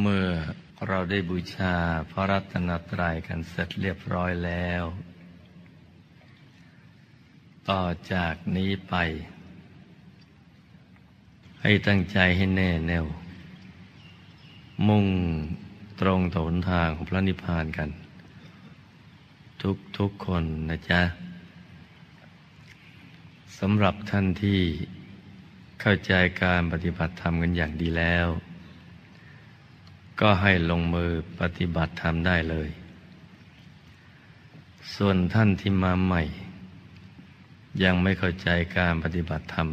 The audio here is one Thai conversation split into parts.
เมื่อเราได้บูชาพระรัตนตรัยกันเสร็จเรียบร้อยแล้ว ต่อจากนี้ไป ให้ตั้งใจให้แน่แน่ว มุ่งตรงต่อหนทางของพระนิพพานกัน ทุกทุกคนนะจ๊ะสำหรับท่านที่เข้าใจการปฏิบัติธรรมกันอย่างดีแล้ว ก็ให้ลงมือปฏิบัติธรรมได้เลย ส่วนท่านที่มาใหม่ ยังไม่เข้าใจการปฏิบัติธรรม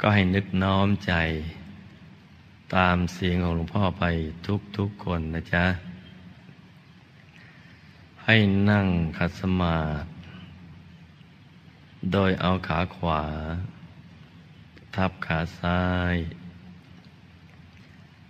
ก็ให้นึกน้อมใจ ตามเสียงของหลวงพ่อไปทุกๆคนนะจ๊ะ ให้นั่งขัดสมาธิโดยเอาขาขวา ทับขาซ้าย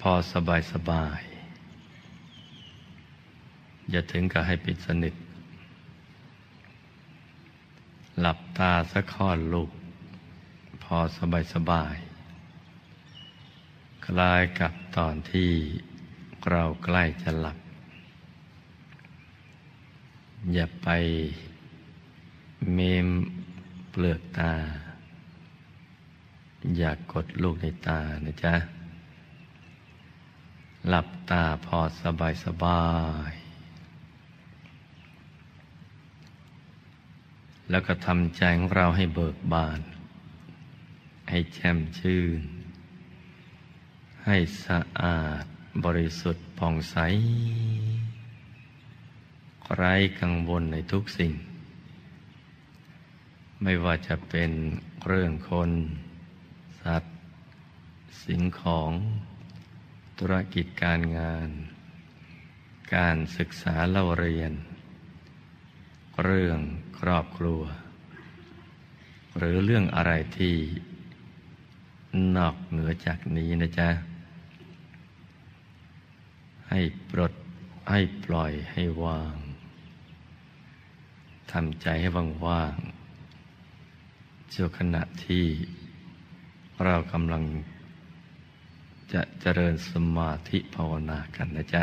พอสบายสบาย อย่าถึงกับให้ปิดสนิท หลับตาสักข้อนลูก พอสบายสบาย คล้ายกับตอนที่เราใกล้จะหลับ อย่าไปเมมเปลือกตา อย่ากกดลูกในตานะจ๊ะ หลับตาพอสบายสบาย แล้วก็ทำใจของเราให้เบิกบาน ให้แช่มชื่น ให้สะอาดบริสุทธิ์ผ่องใส ไร้กังวลในทุกสิ่ง ไม่ว่าจะเป็นเรื่องคน สัตว์ สิ่งของ ธุรกิจการงาน การศึกษาเล่าเรียน เรื่องครอบครัว หรือเรื่องอะไรที่นอกเหนือจากนี้นะจ๊ะ ให้ปลดให้ปล่อยให้วางทำใจให้ว่างๆชั่วขณะที่เรากำลัง จะเจริญสมาธิภาวนากันนะจ๊ะ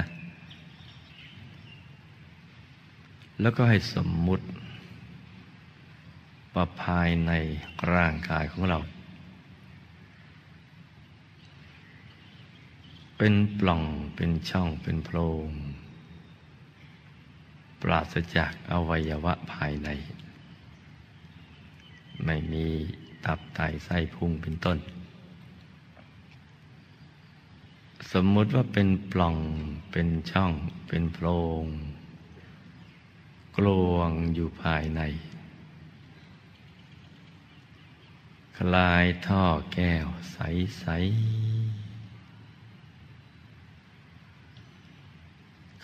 แล้วก็ให้สมมุติประภายในร่างกายของเรา เป็นปล่องเป็นช่องเป็นโพรง ปราศจากอวัยวะภายใน ไม่มีตับไตไส้พุงเป็นต้น สมมุติว่าเป็นปล่องเป็นช่อง เป็นโพรงกลวงอยู่ภายใน คลายท่อแก้วใสใส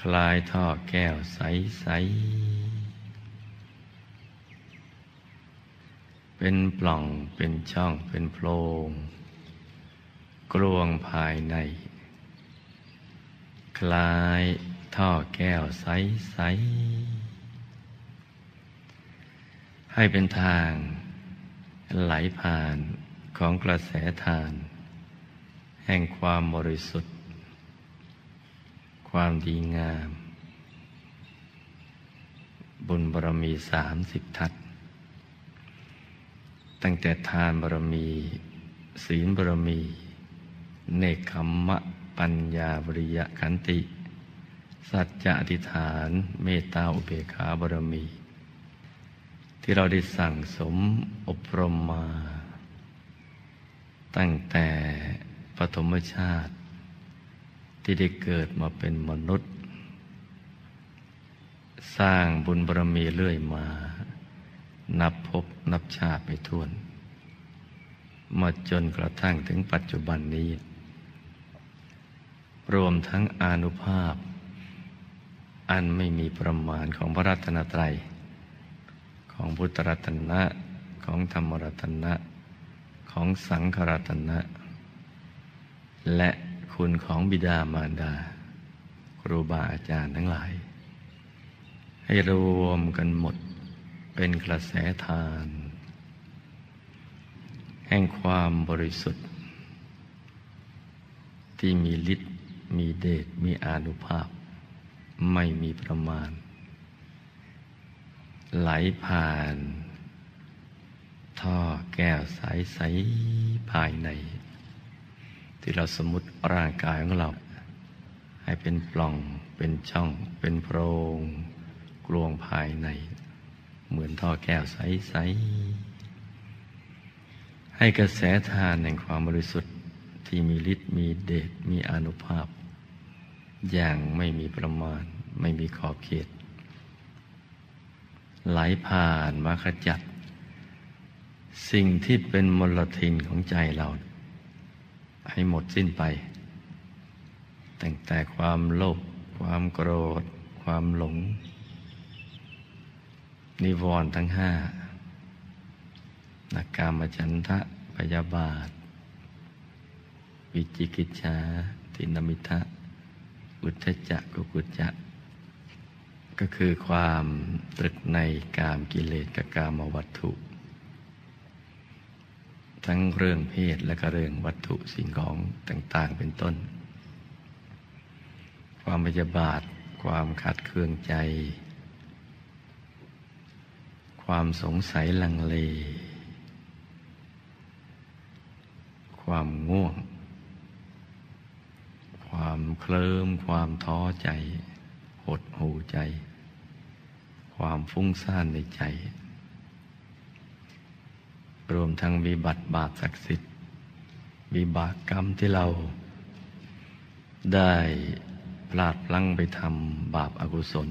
คลายท่อแก้วใสใสเป็นปล่องเป็นช่องเป็นโพรงกลวงภายใน คล้ายท่อแก้วใส ๆ ให้เป็นทางไหลผ่านของกระแสทาน แห่งความบริสุทธิ์ ความดีงาม บุญบารมีสามสิบทัศตั้งแต่ทานบารมี ศีลบารมี เนคขมมะ ปัญญาบริยะขันติ สัจจะอธิษฐาน เมตตาอุเบกขาบารมี ที่เราได้สั่งสมอบรมมา ตั้งแต่ปฐมชาติ ที่ได้เกิดมาเป็นมนุษย์ สร้างบุญบารมีเรื่อยมา นับพบนับชาติไปทวนมาจนกระทั่งถึงปัจจุบันนี้ รวมทั้งอนุภาพ อันไม่มีประมาณของพระรัตนตรัย ของพุทธรัตนะของธรรมรัตนะ ของสังขรัตนะ และคุณของบิดามารดา ครูบาอาจารย์ทั้งหลาย ให้รวมกันหมดเป็นกระแสทาน แห่งความบริสุทธิ์ ที่มีฤทธิ์ มีเดชมีอานุภาพ ไม่มีประมาณ ไหลผ่าน ท่อแก้วใสๆภายใน ที่เราสมมติร่างกายของเรา ให้เป็นปล่องเป็นช่อง เป็นโพรงกลวงภายใน เหมือนท่อแก้วใสๆให้กระแสทานแห่งความบริสุทธิ์ที่มีฤทธิ์มีเดชมีอนุภาพ อย่างไม่มีประมาณ ไม่มีขอบเขต ไหลผ่านมาขจัด สิ่งที่เป็นมลทินของใจเรา ให้หมดสิ้นไปตั้งแต่ความโลภความโกรธ ความหลง นิวรณ์ทั้งห้านักกามฉันทะพยาบาท วิจิกิจฉาทินมิทะ อุทจักกุกุจจะก็คือความตรึกในกามกิเลสกับกามวัตถุ ทั้งเรื่องเพศและก็เรื่องวัตถุสิ่งของต่าง ๆ เป็นต้น ความพยาบาท ความขัดเคืองใจ ความสงสัยลังเล ความง่วง เคลิ้มความท้อใจ หดหูใจ ความฟุ้งซ่านในใจ รวมทั้งวิบัติบาปศักดิ์สิทธิ์วิบากกรรมที่เรา ได้พลาดพลั้งไปทำบาปอากุศล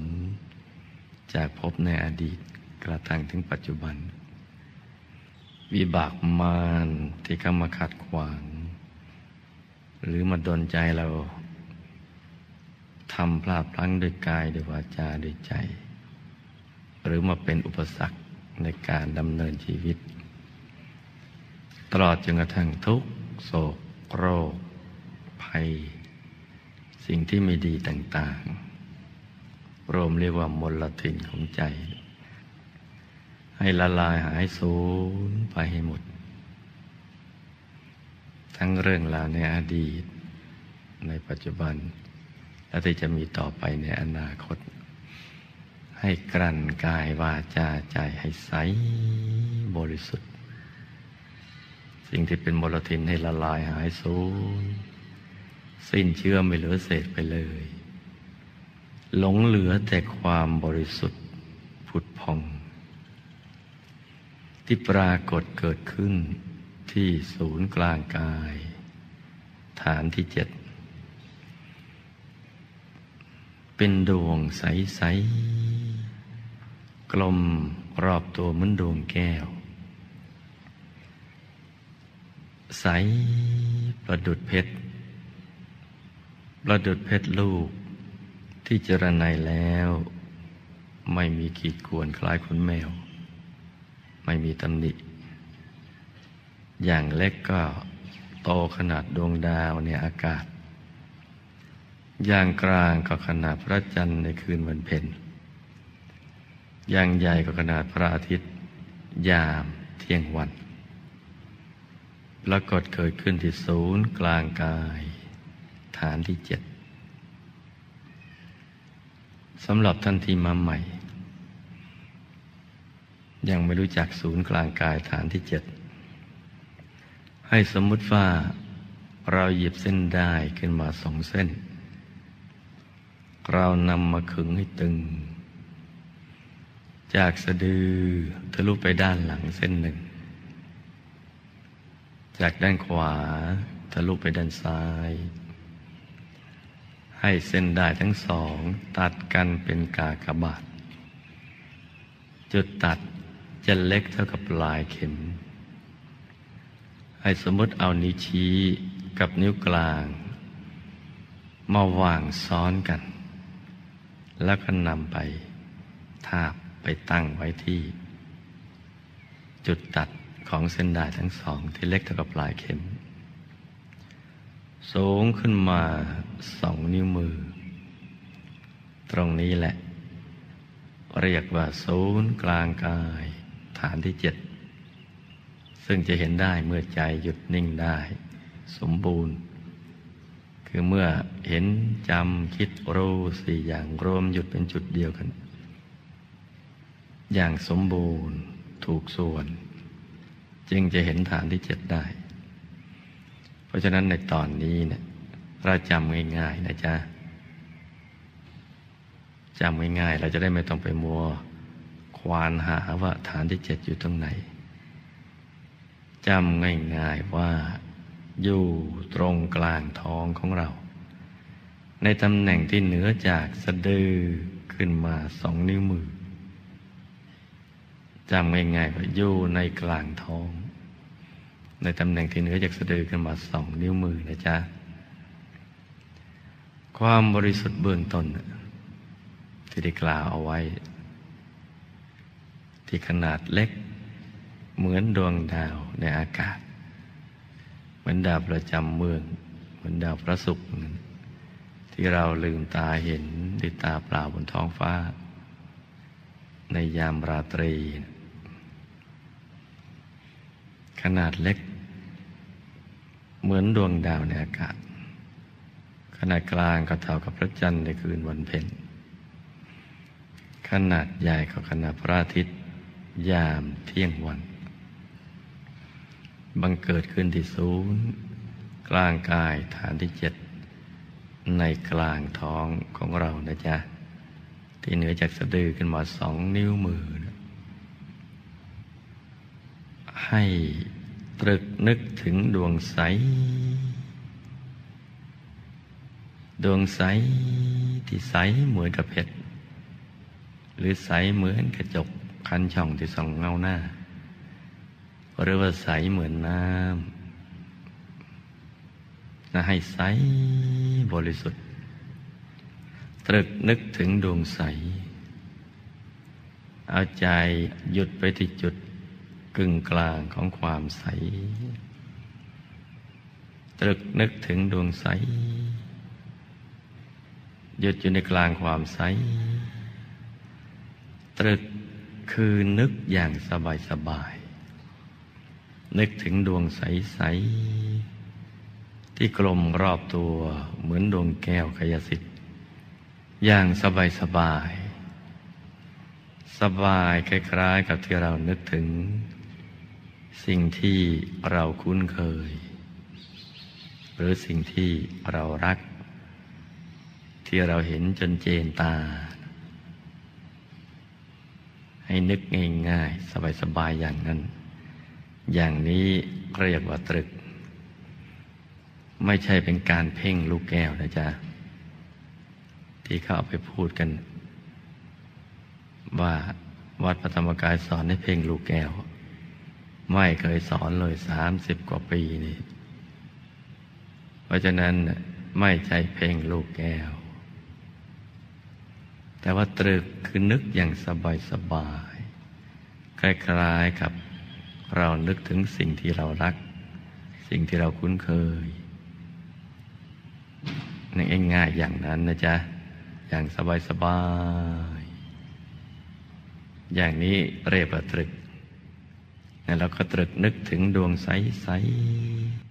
จากพบในอดีตกระทั่งถึงปัจจุบัน วิบากมารที่เข้ามาขัดขวาง หรือมาดนใจเรา ทำพลาดพลั้งด้วยกายด้วยวาจาด้วยใจ หรือมาเป็นอุปสรรคในการดำเนินชีวิต ตลอดจนกระทั่งทุกโศกโรค ภัย สิ่งที่ไม่ดีต่างๆ รวมเรียกว่ามลทินของใจ ให้ละลายหายสูญไปให้หมด ทั้งเรื่องราวในอดีต ในปัจจุบัน และที่จะมีต่อไปในอนาคต ให้กลั่นกายวาจาใจให้ใสบริสุทธิ์ สิ่งที่เป็นมลทินให้ละลายหายสูญสิ้นเชื่อไม่เหลือเศษไปเลย หลงเหลือแต่ความบริสุทธิ์ผุดพอง ที่ปรากฏเกิดขึ้นที่ศูนย์กลางกาย ฐานที่เจ็ด เป็นดวงใส ๆ กลมรอบตัวเหมือนดวงแก้ว ใสประดุดเพชร ประดุดเพชรลูก ที่เจรไนแล้ว ไม่มีขีดข่วนคล้ายขนแมว ไม่มีตำหนิ อย่างเล็กก็โตขนาดดวงดาวในอากาศ อย่างกลางก็ขนาดพระจันทร์ในคืนวันเพ็ญอย่างใหญ่ก็ขนาดพระอาทิตย์ ยามเที่ยงวันปรากฏเกิดขึ้นที่ศูนย์กลางกาย ฐานที่เจ็ดสำหรับท่านที่มาใหม่ ยังไม่รู้จักศูนย์กลางกายฐานที่เจ็ดให้สมมุติว่าเราหยิบเส้นได้ขึ้นมาสองเส้น เรานำมาขึงให้ตึง จากสะดือทะลุไปด้านหลังเส้นหนึ่ง จากด้านขวาทะลุไปด้านซ้าย ให้เส้นได้ทั้งสอง ตัดกันเป็นกากบาท จุดตัดจะเล็กเท่ากับลายเข็ม ให้สมมติเอานิ้วชี้กับนิ้วกลาง มาวางซ้อนกัน แล้วก็นำไปทาบไปตั้งไว้ที่ จุดตัดของเส้นด้ายทั้งสองที่เล็กเท่ากับปลายเข็ม สูงขึ้นมาสองนิ้วมือ ตรงนี้แหละ เรียกว่าศูนย์กลางกาย ฐานที่เจ็ดซึ่งจะเห็นได้เมื่อใจหยุดนิ่งได้ สมบูรณ์ คือเมื่อเห็นจำคิดรู้สี่อย่างรวมหยุดเป็นจุดเดียวกัน อย่างสมบูรณ์ถูกส่วน จึงจะเห็นฐานที่เจ็ดได้ เพราะฉะนั้นในตอนนี้เนี่ยเราจำง่ายๆนะจ๊ะจำง่ายๆเราจะได้ไม่ต้องไปมัวควานหาว่าฐานที่เจ็ดอยู่ตรงไหนจำง่ายๆว่า อยู่ตรงกลางท้องของเรา ในตำแหน่งที่เหนือจากสะดือขึ้นมาสองนิ้วมือจำง่ายๆว่าอยู่ในกลางท้อง ในตำแหน่งที่เหนือจากสะดือขึ้นมาสองนิ้วมือนะจ๊ะ ความบริสุทธิ์เบื้องต้นที่ได้กล่าวเอาไว้ ที่ขนาดเล็กเหมือนดวงดาวในอากาศ เหมือนดาวประจำเมือง เหมือนดาวพระศุกร์ที่เราลืมตาเห็นด้วยตาเปล่าบนท้องฟ้า ในยามราตรี ขนาดเล็ก เหมือนดวงดาวในอากาศ ขนาดกลางก็เท่ากับพระจันทร์ในคืนวันเพ็ญขนาดใหญ่ก็ขนาดพระอาทิตย์ ยามเที่ยงวัน บังเกิดขึ้นที่ศูนย์กลางกายฐานที่เจ็ดในกลางท้องของเรานะจ๊ะ ที่เหนือจากสะดือขึ้นมาสองนิ้วมือนะให้ตรึกนึกถึงดวงใส ดวงใสที่ใสเหมือนกับเพชรหรือใสเหมือนกระจกคันช่องที่ส่องเงาหน้า หรือว่าใสเหมือนน้ำนะให้ใสบริสุทธิ์ ตรึกนึกถึงดวงใส เอาใจหยุดไปที่จุดกึ่งกลางของความใส ตรึกนึกถึงดวงใส หยุดอยู่ในกลางความใส ตรึกคือนึกอย่างสบายสบาย นึกถึงดวงใส ๆ ที่กลมรอบตัวเหมือนดวงแก้วขยสิทธิ์ อย่างสบายสบาย สบายคล้าย ๆ กับที่เรานึกถึง สิ่งที่เราคุ้นเคย หรือสิ่งที่เรารัก ที่เราเห็นจนเจนตา ให้นึกง่ายๆ สบาย ๆ อย่างนั้น อย่างนี้เรียกว่าตรึก ไม่ใช่เป็นการเพ่งลูกแก้วนะจ๊ะ ที่เขาเอาไปพูดกัน ว่าวัดพระธรรมกายสอนให้เพ่งลูกแก้ว ไม่เคยสอนเลยสามสิบกว่าปีนี่ เพราะฉะนั้นไม่ใช่เพ่งลูกแก้ว แต่ว่าตรึกคือนึกอย่างสบายสบายคล้ายๆกับ เรานึกถึงสิ่งที่เรารัก สิ่งที่เราคุ้นเคยนึกง่ายๆอย่างนั้นนะจ๊ะ อย่างสบายสบายอย่างนี้เรียกว่าตรึกแล้วก็ตรึกนึกถึงดวงใส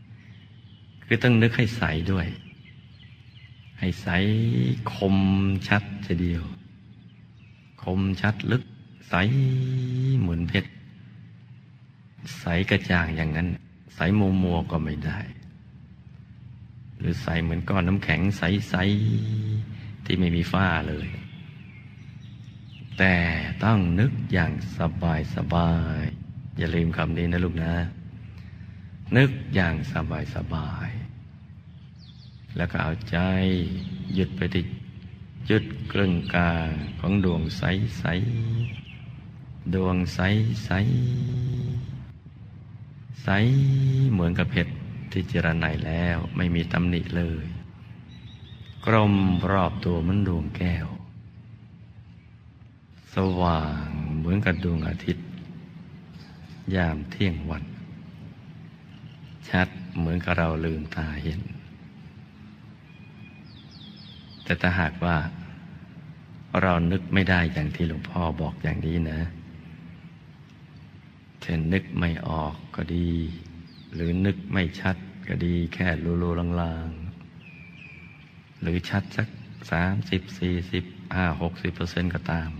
ๆคือต้องนึกให้ใสด้วย ให้ใสคมชัดทีเดียว คมชัดลึกใสเหมือนเพชร ใสกระจ่างอย่างนั้น ใสมัวมัวก็ไม่ได้ หรือใสเหมือนก้อนน้ำแข็งใสใสที่ไม่มีฝ้าเลย แต่ต้องนึกอย่างสบายสบาย อย่าลืมคำนี้นะลูกนะ นึกอย่างสบายสบาย แล้วก็เอาใจหยุดไปที่จุดกลึงกลางของดวงใสใสดวงใสใสใส เหมือนกับเพชรที่เจรไนแล้วไม่มีตำหนิเลย กลมรอบตัวมันดวงแก้ว สว่างเหมือนกับดวงอาทิตย์ ยามเที่ยงวัน ชัดเหมือนกับเราลืมตาเห็น แต่ถ้าหากว่าเรานึกไม่ได้อย่างที่หลวงพ่อบอกอย่างนี้นะ ช่นนึกไม่ออกก็ดี หรือนึกไม่ชัดก็ดีแค่รูๆลางๆ หรือชัดสักสามสิบสี่สิบห้าหกสิบเปอร์เซ็นต์ก็ตาม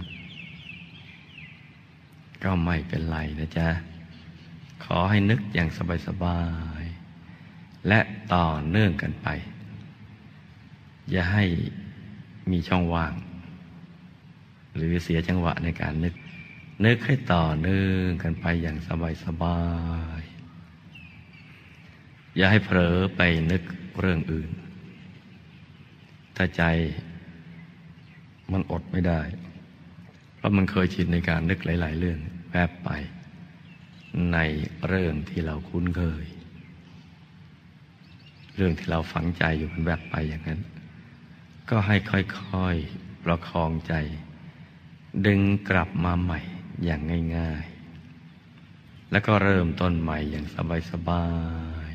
ก็ไม่เป็นไรนะจ๊ะ ขอให้นึกอย่างสบายๆ และต่อเนื่องกันไป อย่าให้มีช่องว่าง หรือเสียจังหวะในการนึก นึกให้ต่อเนื่องกันไปอย่างสบายๆอย่าให้เผลอไปนึกเรื่องอื่น ถ้าใจมันอดไม่ได้ เพราะมันเคยชินในการนึกหลาย ๆ เรื่องแวบไป ในเรื่องที่เราคุ้นเคย เรื่องที่เราฝังใจอยู่มันแวบไปอย่างนั้น ก็ให้ค่อย ๆ ประคองใจดึงกลับมาใหม่ อย่างง่าย ๆ แล้วก็เริ่มต้นใหม่อย่างสบาย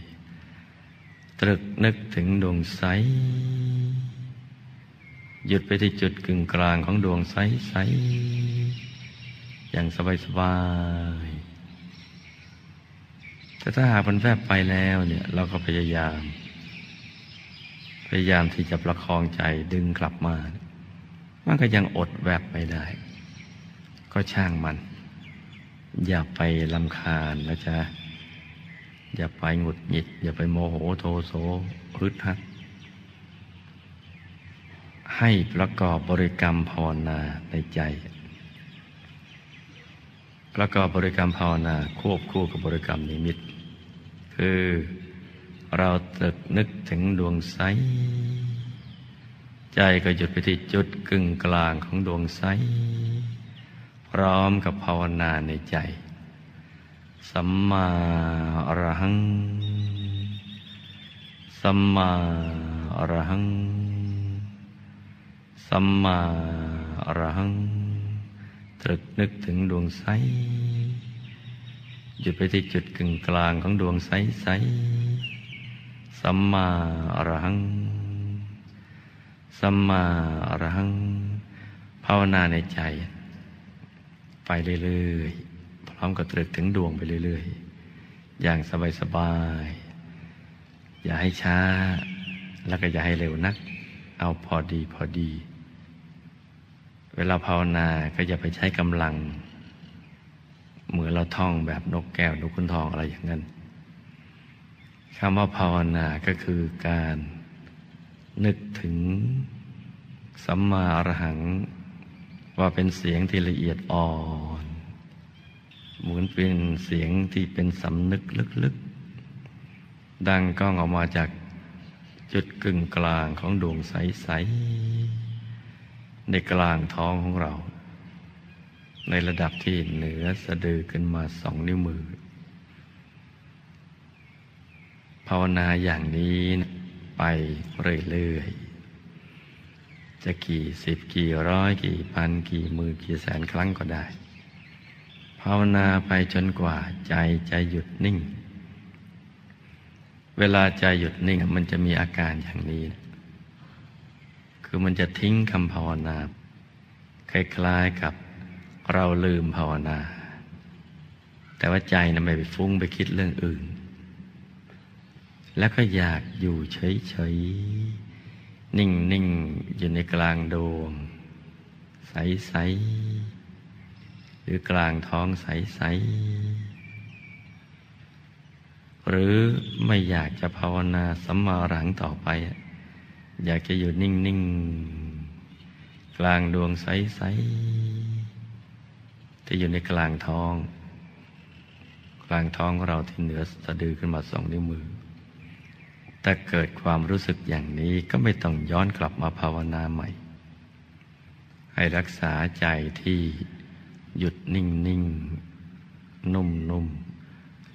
ๆตรึกนึกถึงดวงใส หยุดไปที่จุดกึ่งกลางของดวงใสใสอย่างสบายๆแต่ถ้าหากมันแวบไปแล้วเนี่ย เราก็พยายาม พยายามที่จะประคองใจดึงกลับมา มันก็ยังอดแวบไม่ได้ ก็ช่างมัน อย่าไปลำคาญนะจ๊ะ อย่าไปหงุดหงิด อย่าไปโมโหโทโสฮึดฮัดให้ประกอบบริกรรมภาวนาในใจ ประกอบบริกรรมภาวนาควบคู่กับบริกรรมนิมิต คือเราตึกนึกถึงดวงใส ใจก็หยุดไปที่จุดกึ่งกลางของดวงใส ร้อมกับภาวนาในใจ สัมมาอรหัง สัมมาอรหัง สัมมาอรหัง ตรึกนึกถึงดวงใสหยุดไปที่จุดกึ่งกลางของดวงใสใสสัมมาอรหัง สัมมาอรหัง ภาวนาในใจ ไปเรื่อยๆ พร้อมกับตรึกถึงดวงไปเรื่อยๆ อย่างสบายๆ อย่าให้ช้า แล้วก็อย่าให้เร็วนัก เอาพอดีพอดี เวลาภาวนาก็อย่าไปใช้กำลัง เหมือนเราท่องแบบนกแก้วนกขุนทองอะไรอย่างนั้นคำว่าภาวนาก็คือการนึกถึงสัมมาอรหัง ว่าเป็นเสียงที่ละเอียดอ่อน เหมือนเป็นเสียงที่เป็นสำนึกลึกๆ ดังก้องออกมาจากจุดกึ่งกลางของดวงใส ๆ ในกลางท้องของเรา ในระดับที่เหนือสะดือขึ้นมาสองนิ้วมือ ภาวนาอย่างนี้ไปเรื่อยๆ จะกี่สิบกี่ร้อยกี่พันกี่หมื่นกี่แสนครั้งก็ได้ ภาวนาไปจนกว่าใจจะหยุดนิ่ง เวลาใจหยุดนิ่งมันจะมีอาการอย่างนี้คือมันจะทิ้งคำภาวนา คล้ายๆกับเราลืมภาวนา แต่ว่าใจนะไม่ไปฟุ้งไปคิดเรื่องอื่น แล้วก็อยากอยู่เฉยๆ นิ่งนิ่งอยู่ในกลางดวง ใสใสหรือกลางท้องใสใสหรือไม่อยากจะภาวนาสัมมาหลังต่อไป อยากจะอยู่นิ่งนิ่งกลางดวงใสใสที่อยู่ในกลางท้อง กลางท้องของเราที่เหนือสะดือขึ้นมาสองนิ้วมือ ถ้าเกิดความรู้สึกอย่างนี้ก็ไม่ต้องย้อนกลับมาภาวนาใหม่ ให้รักษาใจที่หยุดนิ่งนิ่งนุ่มนุ่ม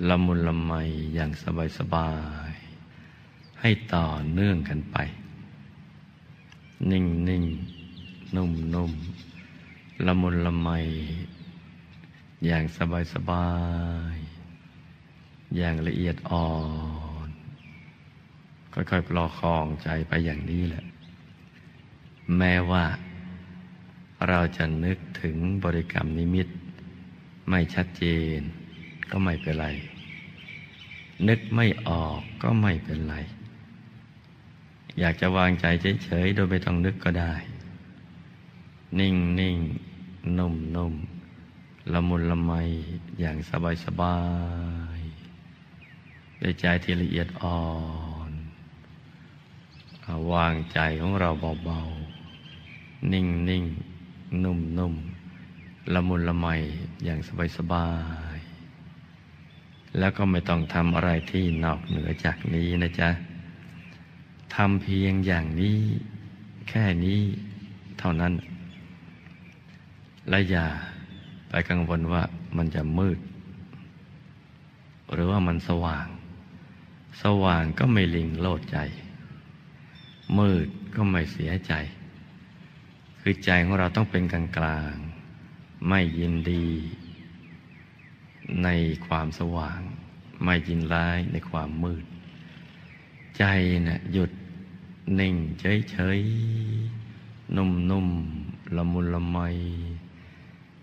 ละมุนละไมอย่างสบายสบาย ให้ต่อเนื่องกันไป นิ่งนิ่งนุ่มนุ่มละมุนละไมอย่างสบายสบาย อย่างละเอียดอ่อน ค่อยๆปลอคองใจไปอย่างนี้แหละ แม้ว่า เราจะนึกถึงบริกรรมนิมิต ไม่ชัดเจน ก็ไม่เป็นไร นึกไม่ออกก็ไม่เป็นไร อยากจะวางใจเฉยๆโดยไม่ต้องนึกก็ได้ นิ่งนิ่งนุ่มนุ่มละมุนละไมอย่างสบายสบายด้วยใจที่ละเอียดอ่อน วางใจของเราเบาๆ นิ่งนิ่งนุ่มนุ่มละมุนละไมอย่างสบายสบายแล้วก็ไม่ต้องทำอะไรที่นอกเหนือจากนี้นะจ๊ะทำเพียงอย่างนี้ แค่นี้เท่านั้น และอย่าไปกังวลว่ามันจะมืด หรือว่ามันสว่าง สว่างก็ไม่ลิงโลดใจ มืดก็ไม่เสียใจ คือใจของเราต้องเป็นกลางกลาง ไม่ยินดี ในความสว่าง ไม่ยินร้ายในความมืด ใจนะ่ะหยุดนิ่งเฉยเฉยนุ่มนุ่มละมุนละไม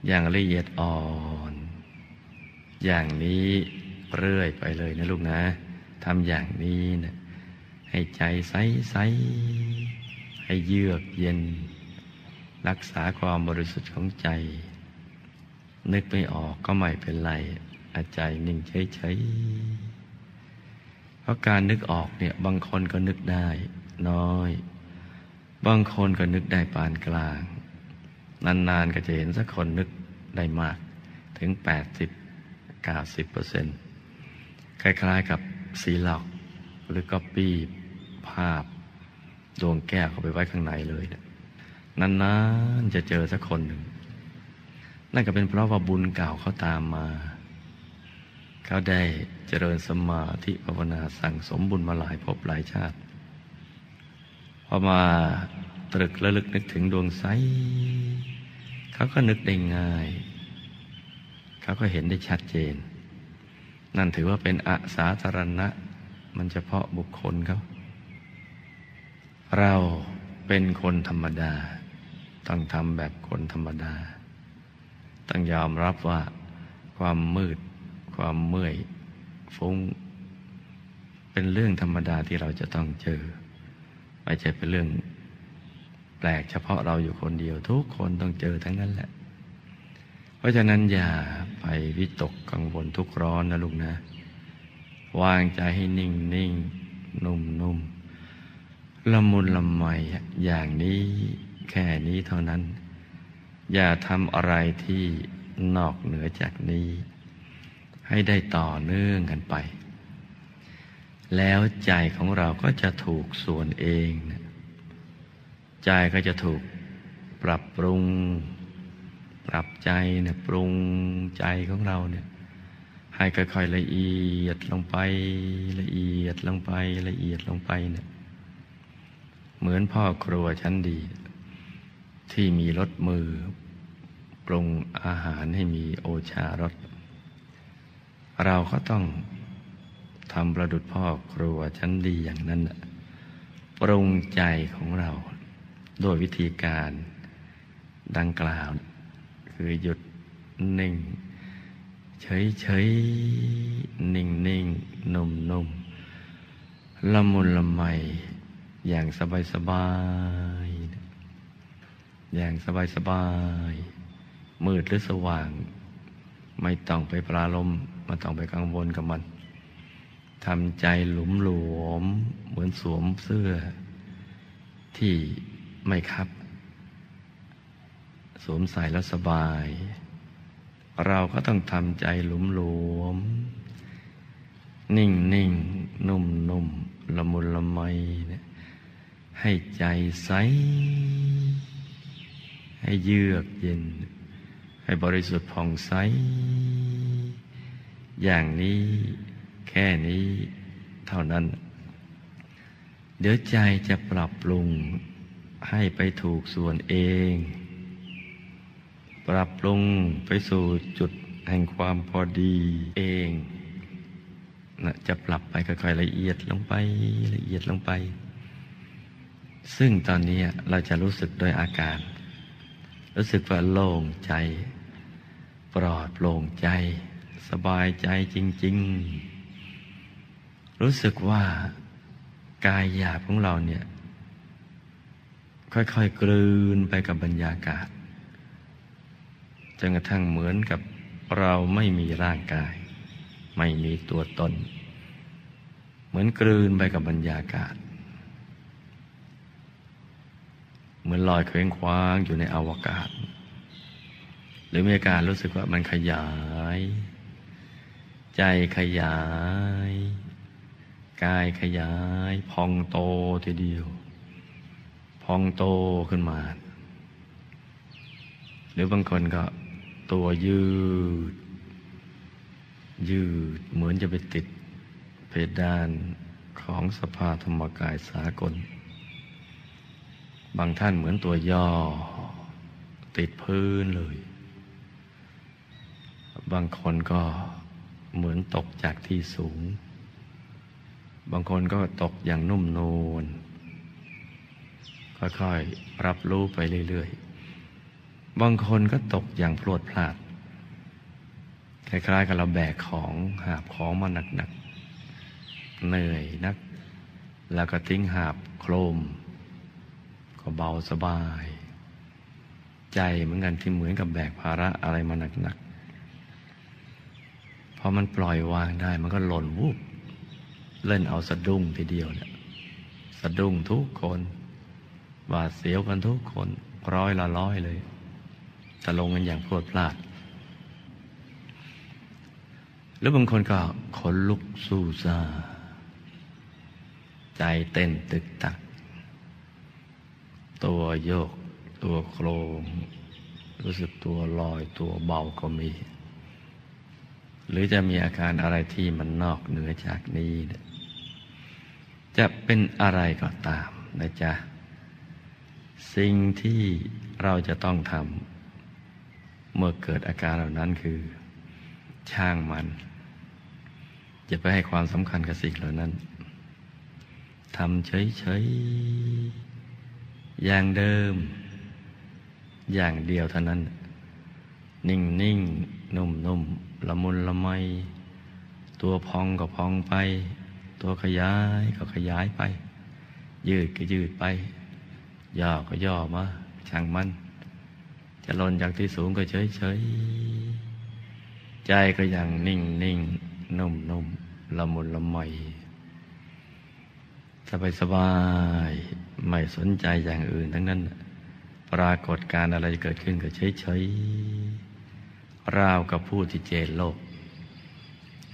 อย่างละเอียดอ่อน อย่างนี้เรื่อยไปเลยนะลูกนะทำอย่างนี้นะ ให้ใจใสใสให้เยือกเย็น รักษาความบริสุทธิ์ของใจ นึกไม่ออกก็ไม่เป็นไรอาใจนิ่งเฉยๆเพราะการนึกออกเนี่ยบางคนก็นึกได้น้อย บางคนก็นึกได้ปานกลาง นานๆก็จะเห็นสักคนนึกได้มากถึง 80 90เปอร์เซ็นต์คล้ายๆกับสีหลอกหรือก็ปี ภาพ ดวงแก้วเข้าไปไว้ข้างในเลยนะนานๆจะเจอสักคนหนึ่ง นั่นก็เป็นเพราะว่าบุญเก่าเขาตามมา เขาได้เจริญสมาธิภาวนาสั่งสมบุญมาหลายภพหลายชาติ พอมาตรึกระลึกนึกถึงดวงใสเขาก็นึกได้ง่าย เขาก็เห็นได้ชัดเจน นั่นถือว่าเป็นอาสาธารณะ มันเฉพาะบุคคลเขา เราเป็นคนธรรมดา ต้องทำแบบคนธรรมดา ต้องยอมรับว่า ความมืด ความเมื่อย ฟุ้ง เป็นเรื่องธรรมดาที่เราจะต้องเจอ ไม่ใช่เป็นเรื่อง แปลกเฉพาะเราอยู่คนเดียว ทุกคนต้องเจอทั้งนั้นแหละ เพราะฉะนั้นอย่าไปวิตกกังวลทุกร้อนนะลูกนะ วางใจให้นิ่งนิ่งนุ่มนุ่ม ละมุนละไมอย่างนี้แค่นี้เท่านั้น อย่าทำอะไรที่นอกเหนือจากนี้ ให้ได้ต่อเนื่องกันไป แล้วใจของเราก็จะถูกส่วนเองนะใจก็จะถูกปรับปรุง ปรับใจนี่ยปรุงใจของเราเนี่ยให้ค่อยๆละเอียดลงไปละเอียดลงไปละเอียดลงไปเนี่ย เหมือนพ่อครัวชั้นดี ที่มีรสมือ ปรุงอาหารให้มีโอชารส เราก็ต้องทำประดุดพ่อครัวชั้นดีอย่างนั้นปรุงใจของเรา โดยวิธีการดังกล่าว คือหยุดนิ่ง เฉยเฉยนิ่งนิ่งนุ่มนุ่มละมุนละไม อย่างสบายสบาย อย่างสบายสบาย มืดหรือสว่าง ไม่ต้องไปปราลมไม่ต้องไปกังวลกับมันทำใจหลุมหลวม เหมือนสวมเสื้อ ที่ไม่ครับ สวมใส่แล้วสบาย เราก็ต้องทำใจหลุมหลวม นิ่งนิ่งนุ่มนุ่มละมุนละไมเนี่ย ให้ใจใส ให้เยือกเย็น ให้บริสุทธิ์ผ่องใส อย่างนี้แค่นี้เท่านั้น เดี๋ยวใจจะปรับปรุงให้ไปถูกส่วนเอง ปรับปรุงไปสู่จุดแห่งความพอดีเองนะจะปรับไปค่อยๆละเอียดลงไปละเอียดลงไป ซึ่งตอนนี้เราจะรู้สึกโดยอาการ รู้สึกว่าโล่งใจ ปลอดโปร่งใจ สบายใจจริง ๆ รู้สึกว่ากายหยาบของเราเนี่ย ค่อยๆกลืนไปกับบรรยากาศจนกระทั่งเหมือนกับเราไม่มีร่างกาย ไม่มีตัวตน เหมือนกลืนไปกับบรรยากาศ เหมือนลอยเคว้งคว้างอยู่ในอวกาศ หรือมีอาการรู้สึกว่ามันขยาย ใจขยาย กายขยาย พองโตทีเดียว พองโตขึ้นมา หรือบางคนก็ตัวยืด ยืดเหมือนจะไปติดเพดานของสภาธรรมกายสากล บางท่านเหมือนตัวย่อ ติดพื้นเลย บางคนก็เหมือนตกจากที่สูง บางคนก็ตกอย่างนุ่มนูนค่อยๆรับรู้ไปเรื่อยๆ บางคนก็ตกอย่างพลวดพลาด คล้ายๆกับเราแบกของหาบของมาหนักๆ เหนื่อยนัก แล้วก็ทิ้งหาบโครม ก็เบาสบาย ใจเหมือนกันที่เหมือนกับแบกภาระอะไรมาหนักๆพอมันปล่อยวางได้มันก็หล่นวูบเล่นเอาสะดุ้งทีเดียวเนี่ยสะดุ้งทุกคนบาดเสียวกันทุกคนร้อยละร้อยเลยจะลงกันอย่างพรวดพลาดหรือบางคนก็ขนลุกสู้ซาใจเต้นตึกตัก ตัวโยก ตัวโครง รู้สึกตัวลอยตัวเบาก็มี หรือจะมีอาการอะไรที่มันนอกเหนือจากนี้ จะเป็นอะไรก็ตามนะจ๊ะ สิ่งที่เราจะต้องทำเมื่อเกิดอาการเหล่านั้นคือ ช่างมันอย่าไปให้ความสำคัญกับสิ่งเหล่านั้นทำเฉยๆ อย่างเดิม อย่างเดียวเท่านั้น นิ่งนิ่งนุ่มนุ่มละมุนละไม ตัวพองก็พองไป ตัวขยายก็ขยายไป ยืดก็ยืดไป ย่อก็ย่อมาช่างมัน จะลนจากที่สูงก็เฉยเฉยใจก็ยังนิ่งนิ่งนุ่มนุ่มละมุนละไมสบายสบาย ไม่สนใจอย่างอื่นทั้งนั้น ปรากฏการอะไรจะเกิดขึ้นก็เฉยเฉยราวกับผู้ที่เจนโลก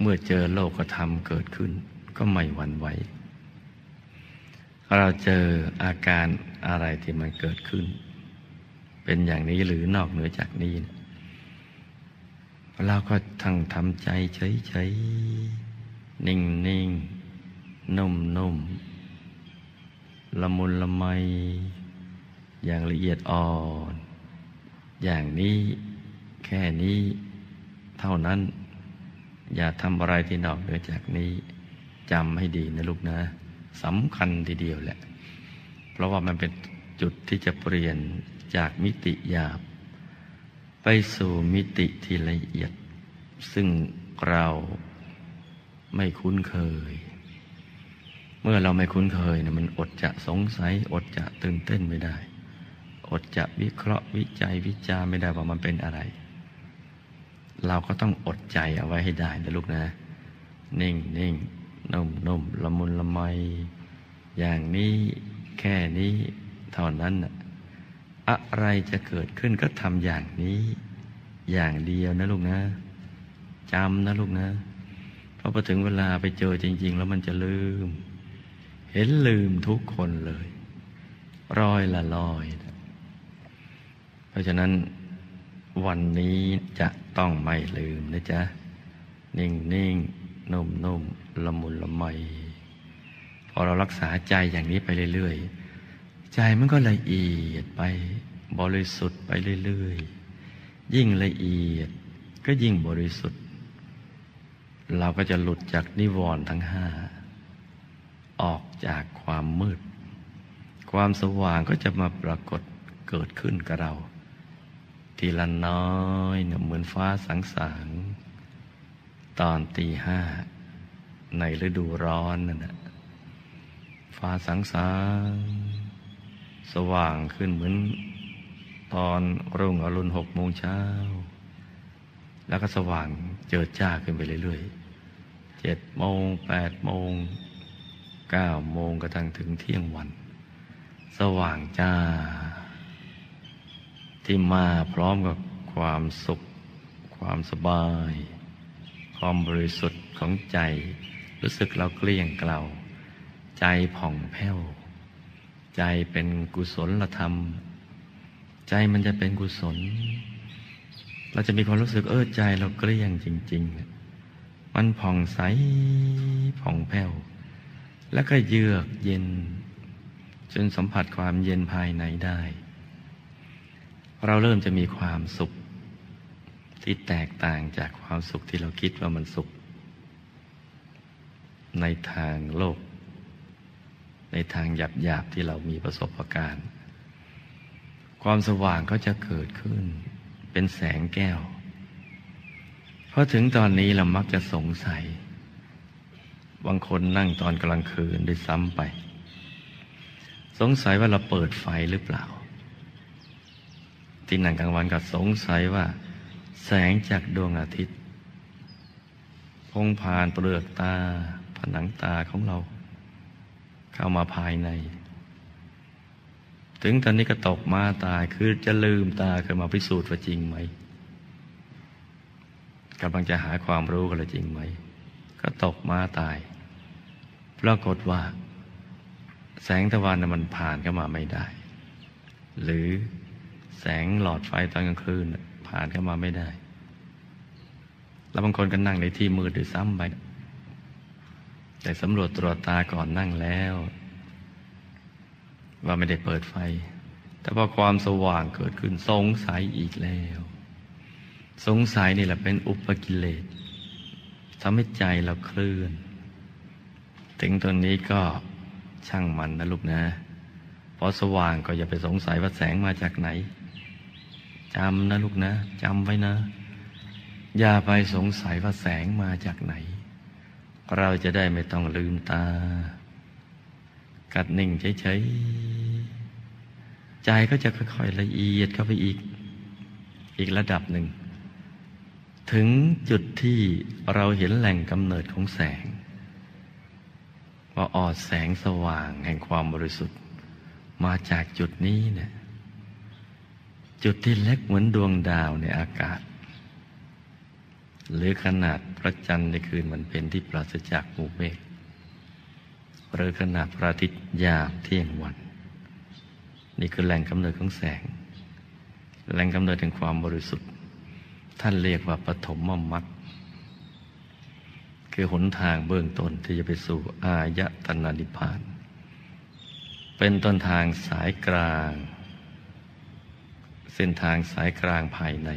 เมื่อเจอโลกก็ทำเกิดขึ้น ก็ไม่หวั่นไหวเราเจออาการอะไรที่มันเกิดขึ้น เป็นอย่างนี้หรือนอกเหนือจากนี้เราก็ทั้งทำใจเฉยๆ นิ่งๆนุ่มๆ ละมุนละไม อย่างละเอียดอ่อน อย่างนี้แค่นี้เท่านั้น อย่าทำอะไรที่นอกเหนือจากนี้จำให้ดีนะลูกนะสำคัญทีเดียวแหละ เพราะว่ามันเป็นจุดที่จะเปลี่ยนจากมิติหยาบ ไปสู่มิติที่ละเอียด ซึ่งเราไม่คุ้นเคย เมื่อเราไม่คุ้นเคยเนี่ยมันอดจะสงสัย อดจะตื่นเต้นไม่ได้ อดจะวิเคราะห์วิจัยวิจารไม่ได้ว่ามันเป็นอะไร เราก็ต้องอดใจเอาไว้ให้ได้นะลูกนะ นิ่งนิ่งนุ่มนุ่มละมุนละไมอย่างนี้แค่นี้เท่านั้นนะอะไรจะเกิดขึ้นก็ทำอย่างนี้ อย่างเดียวนะลูกนะจำนะลูกนะ เพราะพอถึงเวลาไปเจอจริง ๆ แล้วมันจะลืม เห็นลืมทุกคนเลยรอยละลอย เพราะฉะนั้นวันนี้จะต้องไม่ลืมนะจ๊ะ นิ่งนิ่งนุ่มนุ่มละมุนละไมพอเรารักษาใจอย่างนี้ไปเรื่อยๆ ใจมันก็ละเอียดไปบริสุทธิ์ไปเรื่อยๆ ยิ่งละเอียดก็ยิ่งบริสุทธิ์ เราก็จะหลุดจากนิวรณ์ทั้งห้า ออกจากความมืด ความสว่างก็จะมาปรากฏเกิดขึ้นกับเรา ทีละน้อยเนี่ยเหมือนฟ้าสังสางตอนตีห้า ในฤดูร้อนนั่นแหะฟ้าสังสางสว่างขึ้นเหมือนตอนรุ่งอรุณหกโมงเช้า แล้วก็สว่างเจิดจ้าขึ้นไปเรื่อยๆเจ็ดโมงแปดโมง เก้าโมงกระทั่งถึงเที่ยงวัน สว่างจ้า ที่มาพร้อมกับความสุข ความสบาย ความบริสุทธิ์ของใจ รู้สึกเราเกลี้ยงเกลาใจผ่องแผ้ว ใจเป็นกุศลธรรม ใจมันจะเป็นกุศล เราจะมีความรู้สึกเออใจเราเกลี้ยงจริง ๆ มันผ่องใสผ่องแผ้ว แล้วก็เยือกเย็น จนสัมผัสความเย็นภายในได้ เราเริ่มจะมีความสุข ที่แตกต่างจากความสุขที่เราคิดว่ามันสุข ในทางโลก ในทางหยาบๆที่เรามีประสบการณ์ ความสว่างก็จะเกิดขึ้น เป็นแสงแก้วพอถึงตอนนี้เรามักจะสงสัย บางคนนั่งตอนกลางคืนด้วยซ้ำไป สงสัยว่าเราเปิดไฟหรือเปล่า ที่นั่งกลางวันก็สงสัยว่า แสงจากดวงอาทิตย์ พงผ่านเปลือกตา ผนังตาของเรา เข้ามาภายใน ถึงตอนนี้ก็ตกมาตายคือจะลืมตาขึ้นมาพิสูจน์ว่าจริงไหมกำลังจะหาความรู้กันเลยจริงไหม ก็ตกมาตาย ปรากฏว่า แสงตะวันมันผ่านเข้ามาไม่ได้ หรือแสงหลอดไฟตอนกลางคืนผ่านเข้ามาไม่ได้ แล้วบางคนก็นั่งในที่มืดด้วยซ้ำไป แต่สำรวจตรวจตาก่อนนั่งแล้ว ว่าไม่ได้เปิดไฟ แต่พอความสว่างเกิดขึ้นสงสัยอีกแล้ว สงสัยนี่แหละเป็นอุปกิเลสทำให้ใจเราเคลื่อน ถึงตรงนี้ก็ช่างมันนะลูกนะ พอสว่างก็อย่าไปสงสัยว่าแสงมาจากไหนจำนะลูกนะจำไว้นะ อย่าไปสงสัยว่าแสงมาจากไหน เราจะได้ไม่ต้องลืมตา กัดนิ่งเฉยๆใจก็จะค่อยๆละเอียดเข้าไปอีก อีกระดับหนึ่ง ถึงจุดที่เราเห็นแหล่งกำเนิดของแสง ว่าออดแสงสว่างแห่งความบริสุทธิ์ มาจากจุดนี้เนี่ยจุดที่เล็กเหมือนดวงดาวในอากาศ หรือขนาดพระจันทร์ในคืนมันเป็นที่ปราศจากหมู่เมฆหรือขนาดพระอาทิตย์ยามเที่ยงวัน นี่คือแหล่งกำเนิดของแสง แหล่งกำเนิดแห่งความบริสุทธิ์ ท่านเรียกว่าปฐมมรรค คือหนทางเบื้องต้นที่จะไปสู่อายตนานิพพาน เป็นต้นทางสายกลาง เส้นทางสายกลางภายใน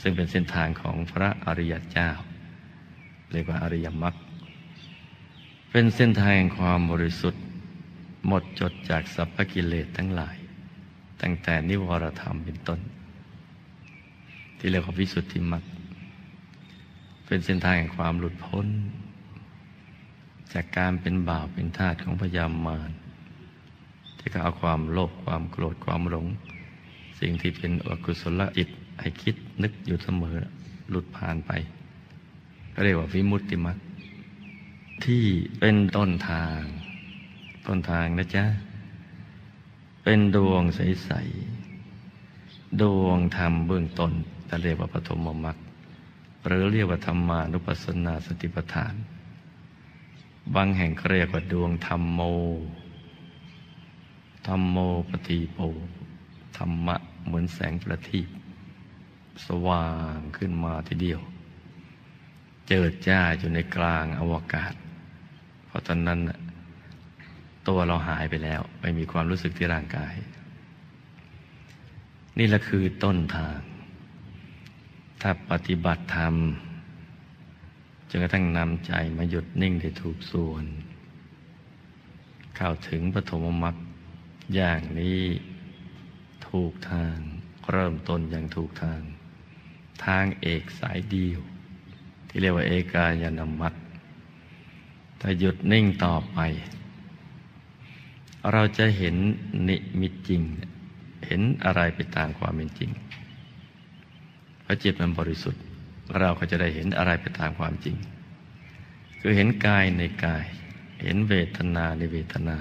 ซึ่งเป็นเส้นทางของพระอริยเจ้า เรียกว่าอริยมรรคเป็นเส้นทางแห่งความบริสุทธิ์ หมดจดจากสัพพกิเลสทั้งหลาย ตั้งแต่นิวรธรรมเป็นต้น ที่เรียกว่าวิสุทธิมรรค เป็นเส้นทางแห่งความหลุดพ้น จากการเป็นบ่าวเป็นทาสของพยามารที่เขาเอาความโลภความโกรธความหลง สิ่งที่เป็นอกุศลจิตให้คิดนึกอยู่เสมอหลุดผ่านไปก็เรียกว่าวิมุตติมัตที่เป็นต้นทาง ต้นทางนะจ๊ะ เป็นดวงใส ๆ ดวงธรรมเบื้องต้นแต่เรียกว่าปฐมมรรค หรือเรียกว่าธรรมานุปัสสนาสติปัฏฐาน บางแห่งเรียกว่าดวงธรรมโม ธรรมโมปฏิโป ธรรมะเหมือนแสงประทีปสว่างขึ้นมาทีเดียว เจิดจ้าอยู่ในกลางอวกาศ เพราะตอนนั้นตัวเราหายไปแล้ว ไม่มีความรู้สึกที่ร่างกาย นี่แหละคือต้นทาง ถ้าปฏิบัติธรรมจนกระทั่งนำใจมาหยุดนิ่งได้ถูกส่วน เข้าถึงปฐมมรรคอย่างนี้ถูกทางเริ่มต้นอย่างถูกทาง ทางเอกสายเดียว ที่เรียกว่าเอกายนามัตถ้าหยุดนิ่งต่อไป เราจะเห็นนิมิตจริง เห็นอะไรไปตามความเป็นจริง พระจิตมันบริสุทธิ์ เราก็จะได้เห็นอะไรไปตามความจริง คือเห็นกายในกาย เห็นเวทนาในเวทนา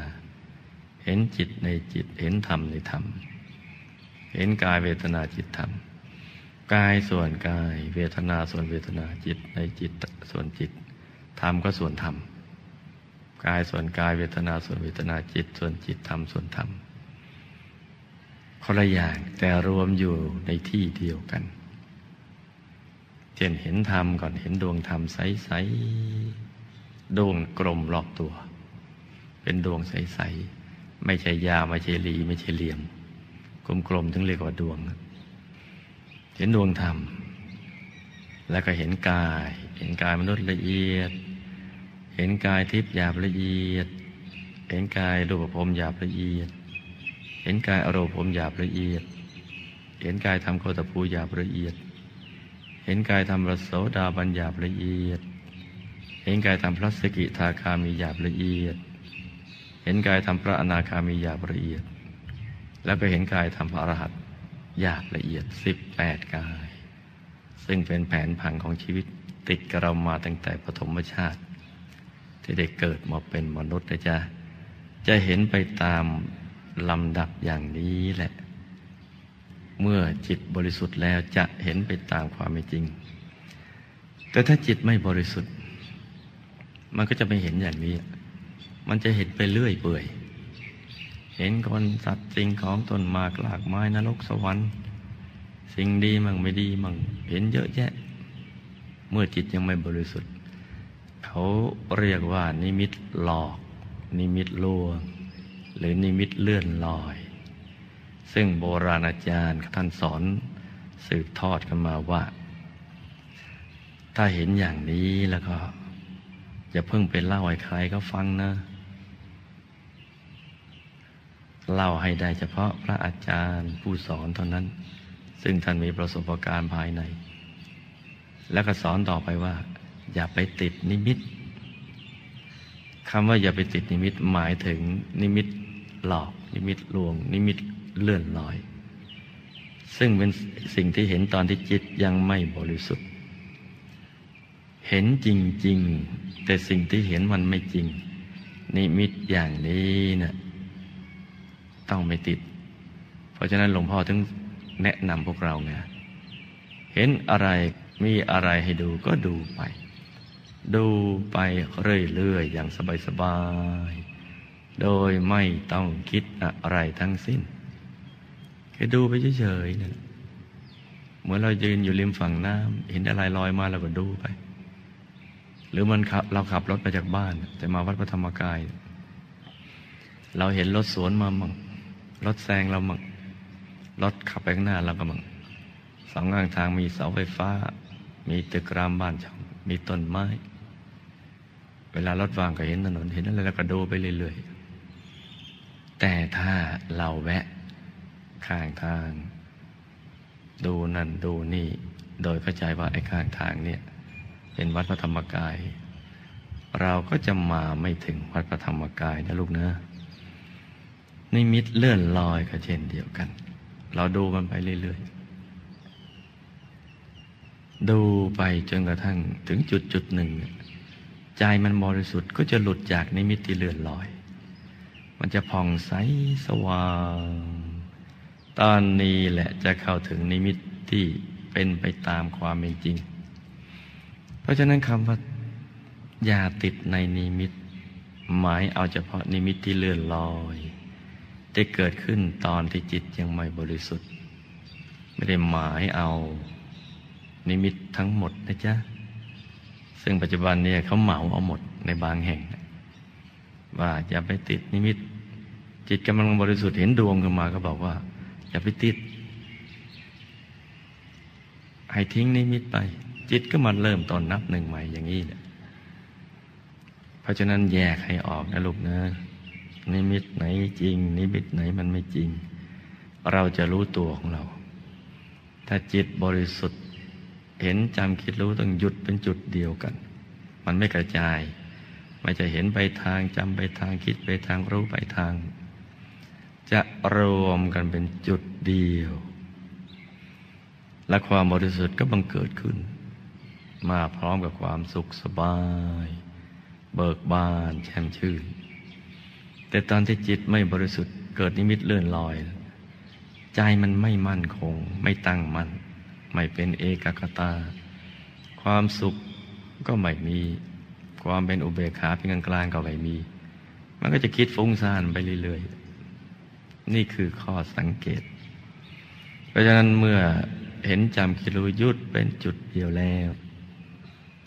เห็นจิตในจิต เห็นธรรมในธรรม เห็นกายเวทนาจิตธรรม กายส่วนกาย เวทนาส่วนเวทนาจิตในจิตส่วนจิต ธรรมก็ส่วนธรรม กายส่วนกายเวทนาส่วนเวทนาจิต ส่วนจิตธรรมส่วนธรรมคนละอย่างแต่รวมอยู่ในที่เดียวกัน เช่นเห็นธรรมก่อนเห็นดวงธรรมใสๆดวงกลมรอบตัว เป็นดวงใสๆไม่ใช่ยาไม่ใช่ลีไม่ใช่เหลี่ยม กลมๆถึงเรียกว่าดวง เห็นดวงธรรม แล้วก็เห็นกาย เห็นกายมนุษย์ละเอียด เห็นกายทิพย์หยาบละเอียด เห็นกายรูปภพหยาบละเอียด เห็นกายอารมณ์ภพหยาบละเอียด เห็นกายทำโคตภูหยาบละเอียด เห็นกายทำระโสดาบัญญาบละเอียด เห็นกายทำพระสกิทาคามีหยาบละเอียด เห็นกายทำพระอนาคามีหยาบละเอียด แล้วก็เห็นกายทำพระอรหัตหยาบละเอียดสิบแปดกาย ซึ่งเป็นแผนผังของชีวิตติดกับเรามาตั้งแต่ปฐมชาติ ที่ได้เกิดมาเป็นมนุษย์นะจ๊ะจะเห็นไปตามลำดับอย่างนี้แหละ เมื่อจิตบริสุทธิ์แล้วจะเห็นไปตามความเป็นจริง แต่ถ้าจิตไม่บริสุทธิ์ มันก็จะไม่เห็นอย่างนี้ มันจะเห็นไปเรื่อยเปื่อย เห็นคนสัตว์สิ่งของต้นมากหลากไม้นรกสวรรค์ สิ่งดีมั่งไม่ดีมั่งเห็นเยอะแยะ เมื่อจิตยังไม่บริสุทธิ์ เขาเรียกว่านิมิตหลอก นิมิตลวง หรือนิมิตเลื่อนลอย ซึ่งโบราณอาจารย์ท่านสอนสืบทอดกันมาว่า ถ้าเห็นอย่างนี้แล้วก็ อย่าเพิ่งไปเล่าให้ใครก็ฟังนะ เล่าให้ได้เฉพาะพระอาจารย์ผู้สอนเท่านั้น ซึ่งท่านมีประสบการณ์ภายใน แล้วก็สอนต่อไปว่า อย่าไปติดนิมิตคำว่าอย่าไปติดนิมิตหมายถึงนิมิตหลอกนิมิตลวง นิมิต เลื่อนลอย ซึ่งเป็นสิ่งที่เห็นตอนที่จิตยังไม่บริสุทธิ์ เห็นจริง ๆ แต่สิ่งที่เห็นมันไม่จริง นิมิตอย่างนี้นะ่ะต้องไม่ติด เพราะฉะนั้นหลวงพ่อถึงแนะนำพวกเราไงเห็นอะไรมีอะไรให้ดูก็ดูไป ดูไปเรื่อยๆอย่างสบายๆ โดยไม่ต้องคิดอะไรทั้งสิ้น แค่ดูไปเฉยๆนั่นเหมือนเรายืนอยู่ริมฝั่งน้ำเห็นอะไรลอยมาเราก็ดูไป หรือมันขับเราขับรถมาจากบ้าน แต่มาวัดพระธรรมกาย เราเห็นรถสวนมามั่งรถแซงเรามั่งรถขับไปข้างหน้าเราก็มั่งสองข้างทางมีเสาไฟฟ้า มีตึกรามบ้านช่องมีต้นไม้ เวลารถวางก็เห็นถนนเห็นอะไรแล้วก็ดูไปเรื่อยๆแต่ถ้าเราแวะ ข้างทาง ดูนั่นดูนี่ โดยเข้าใจว่าไอ้ข้างทางเนี่ย เป็นวัดพระธรรมกาย เราก็จะมาไม่ถึงวัดพระธรรมกายนะลูกเนะนิมิตเลื่อนลอยก็เช่นเดียวกัน เราดูมันไปเรื่อยๆ ดูไปจนกระทั่งถึงจุดจุดหนึ่ง ใจมันบริสุทธิ์ก็จะหลุดจากนิมิตที่เลื่อนลอย มันจะผ่องใสสว่าง ตอนนี้แหละจะเข้าถึงนิมิตที่เป็นไปตามความเป็นจริง เพราะฉะนั้นคำว่าอย่าติดในนิมิต หมายเอาเฉพาะนิมิตที่เลื่อนลอยจะเกิดขึ้นตอนที่จิตยังไม่บริสุทธิ์ ไม่ได้หมายเอานิมิตทั้งหมดนะจ๊ะ ซึ่งปัจจุบันเนี่ยเขาเหมาเอาหมดในบางแห่ง ว่าอย่าไปติดนิมิต จิตกำลังบริสุทธิ์เห็นดวงขึ้นมาก็บอกว่า อย่าไปติด ให้ทิ้งนิมิตไป จิตก็มาเริ่มต้นนับหนึ่งใหม่อย่างนี้แหละเพราะฉะนั้นแยกให้ออกนะลูกนะนิมิตไหนจริง นิมิตไหนมันไม่จริง เราจะรู้ตัวของเรา ถ้าจิตบริสุทธิ์ เห็นจำคิดรู้ต้องหยุดเป็นจุดเดียวกัน มันไม่กระจาย ไม่จะเห็นไปทางจำไปทางคิดไปทางรู้ไปทาง จะรวมกันเป็นจุดเดียว และความบริสุทธิ์ก็บังเกิดขึ้น มาพร้อมกับความสุขสบาย เบิกบานแช่มชื่น แต่ตอนที่จิตไม่บริสุทธิ์เกิดนิมิตเลื่อนลอย ใจมันไม่มั่นคง ไม่ตั้งมั่น ไม่เป็นเอกคตา ความสุขก็ไม่มี ความเป็นอุเบกขาเป็นกลางๆก็ไม่มี มันก็จะคิดฟุ้งซ่านไปเรื่อยๆ นี่คือข้อสังเกต เพราะฉะนั้นเมื่อเห็นจำคิดรู้ยุดเป็นจุดเดียวแล้ว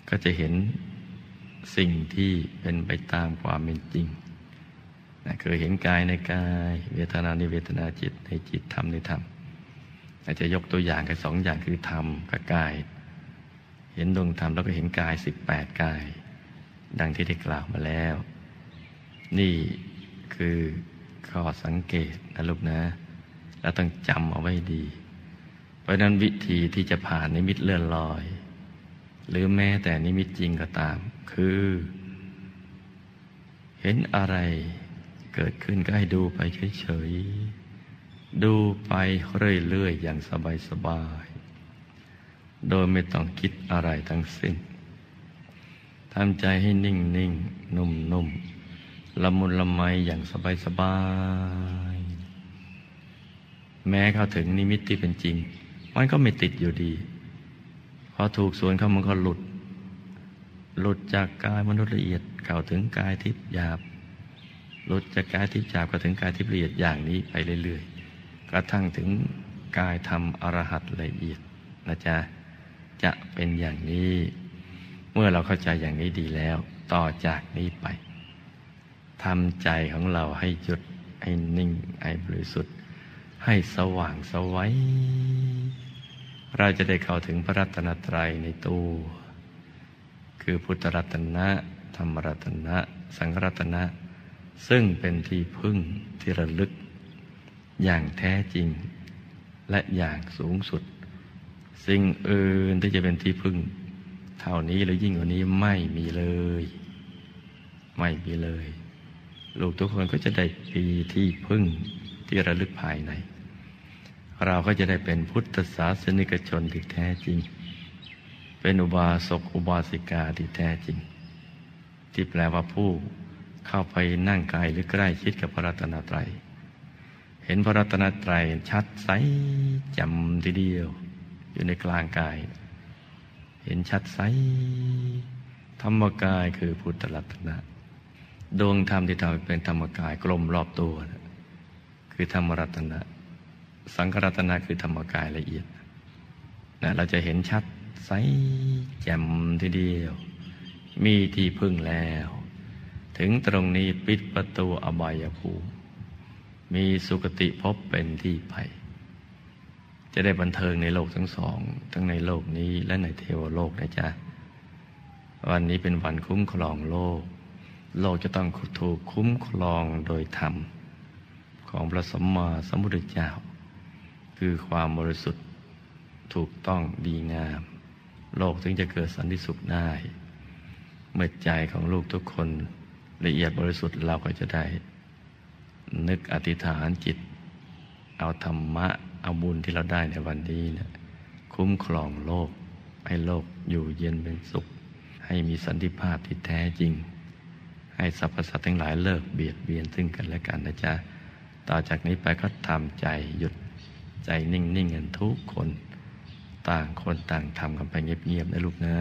ก็จะเห็นสิ่งที่เป็นไปตามความเป็นจริงคือเห็นกายในกาย เวทนาในเวทนาจิตในจิตธรรมในธรรมอาจจะยกตัวอย่างกันสองอย่างคือธรรมกับกาย เห็นดวงธรรมแล้วก็เห็นกายสิบแปดกาย ดังที่ได้กล่าวมาแล้ว นี่คือ ข้อสังเกตนะลูกนะ แล้วต้องจำเอาไว้ดี เพราะนั้นวิธีที่จะผ่านนิมิตเลื่อนลอย หรือแม้แต่นิมิตจริงก็ตาม คือ เห็นอะไรเกิดขึ้นก็ให้ดูไปเฉยๆ ดูไปเรื่อยๆ อย่างสบายๆ โดยไม่ต้องคิดอะไรทั้งสิ้นทำใจให้นิ่งๆ นุ่มๆ ละมุนละไมอย่างสบายๆแม้เข้าถึงนิมิตที่เป็นจริง มันก็ไม่ติดอยู่ดีพอถูกส่วนเข้ามันก็หลุด หลุดจากกายมนุษย์ละเอียดเข้าถึงกายทิพย์หยาบ หลุดจากกายทิพย์จาบก็ถึงกายทิพย์ละเอียดอย่างนี้ไปเรื่อยๆกระทั่งถึงกายธรรมอรหัตละเอียดนะจ๊ะจะเป็นอย่างนี้ เมื่อเราเข้าใจอย่างนี้ดีแล้ว ต่อจากนี้ไป ทำใจของเราให้หยุดให้นิ่งให้บริสุทธิ์ ให้สว่างสวัยเราจะได้เข้าถึงพระรัตนตรัยในตัว คือพุทธรัตนะ ธรรมรัตนะ สังฆรัตนะ ซึ่งเป็นที่พึ่งที่ระลึก อย่างแท้จริง และอย่างสูงสุด สิ่งอื่นที่จะเป็นที่พึ่ง เท่านี้หรือยิ่งกว่านี้ไม่มีเลย ไม่มีเลย ลูกทุกคนก็จะได้ปีที่พึ่งที่ระลึกภายใน เราก็จะได้เป็นพุทธศาสนิกชนที่แท้จริง เป็นอุบาสกอุบาสิกาที่แท้จริง ที่แปลว่าผู้เข้าไปนั่งกายหรือใกล้ชิดกับพระรัตนตรัย เห็นพระรัตนตรัยชัดใสจำทีเดียว อยู่ในกลางกาย เห็นชัดใสธรรมกายคือพุทธรัตนะ ดวงธรรมที่ทำเป็นธรรมกายกลมรอบตัวคือธรรมรัตนะ สังขรัตนะคือธรรมกายละเอียดนะเราจะเห็นชัดใสแจ่มทีเดียว มีที่พึ่งแล้ว ถึงตรงนี้ปิดประตูอบายภูมิมีสุคติพบเป็นที่ไป จะได้บันเทิงในโลกทั้งสอง ทั้งในโลกนี้และในเทวโลกนะจ๊ะ วันนี้เป็นวันคุ้มครองโลก โลกจะต้องถูกคุ้มครองโดยธรรม ของพระสัมมาสัมพุทธเจ้า คือความบริสุทธิ์ถูกต้องดีงาม โลกถึงจะเกิดสันติสุขได้ เมื่อใจของลูกทุกคนละเอียดบริสุทธิ์เราก็จะได้ นึกอธิษฐานจิต เอาธรรมะ เอาบุญที่เราได้ในวันนี้นะคุ้มครองโลก ให้โลกอยู่เย็นเป็นสุข ให้มีสันติภาพที่แท้จริง ให้สรรพสัตว์ทั้งหลายเลิกเบียดเบียนซึ่งกันและกันนะจ๊ะ ต่อจากนี้ไปก็ทำใจหยุดใจนิ่งๆกันทุกคน ต่างคนต่างทำกันไปเงียบๆนะลูกนะ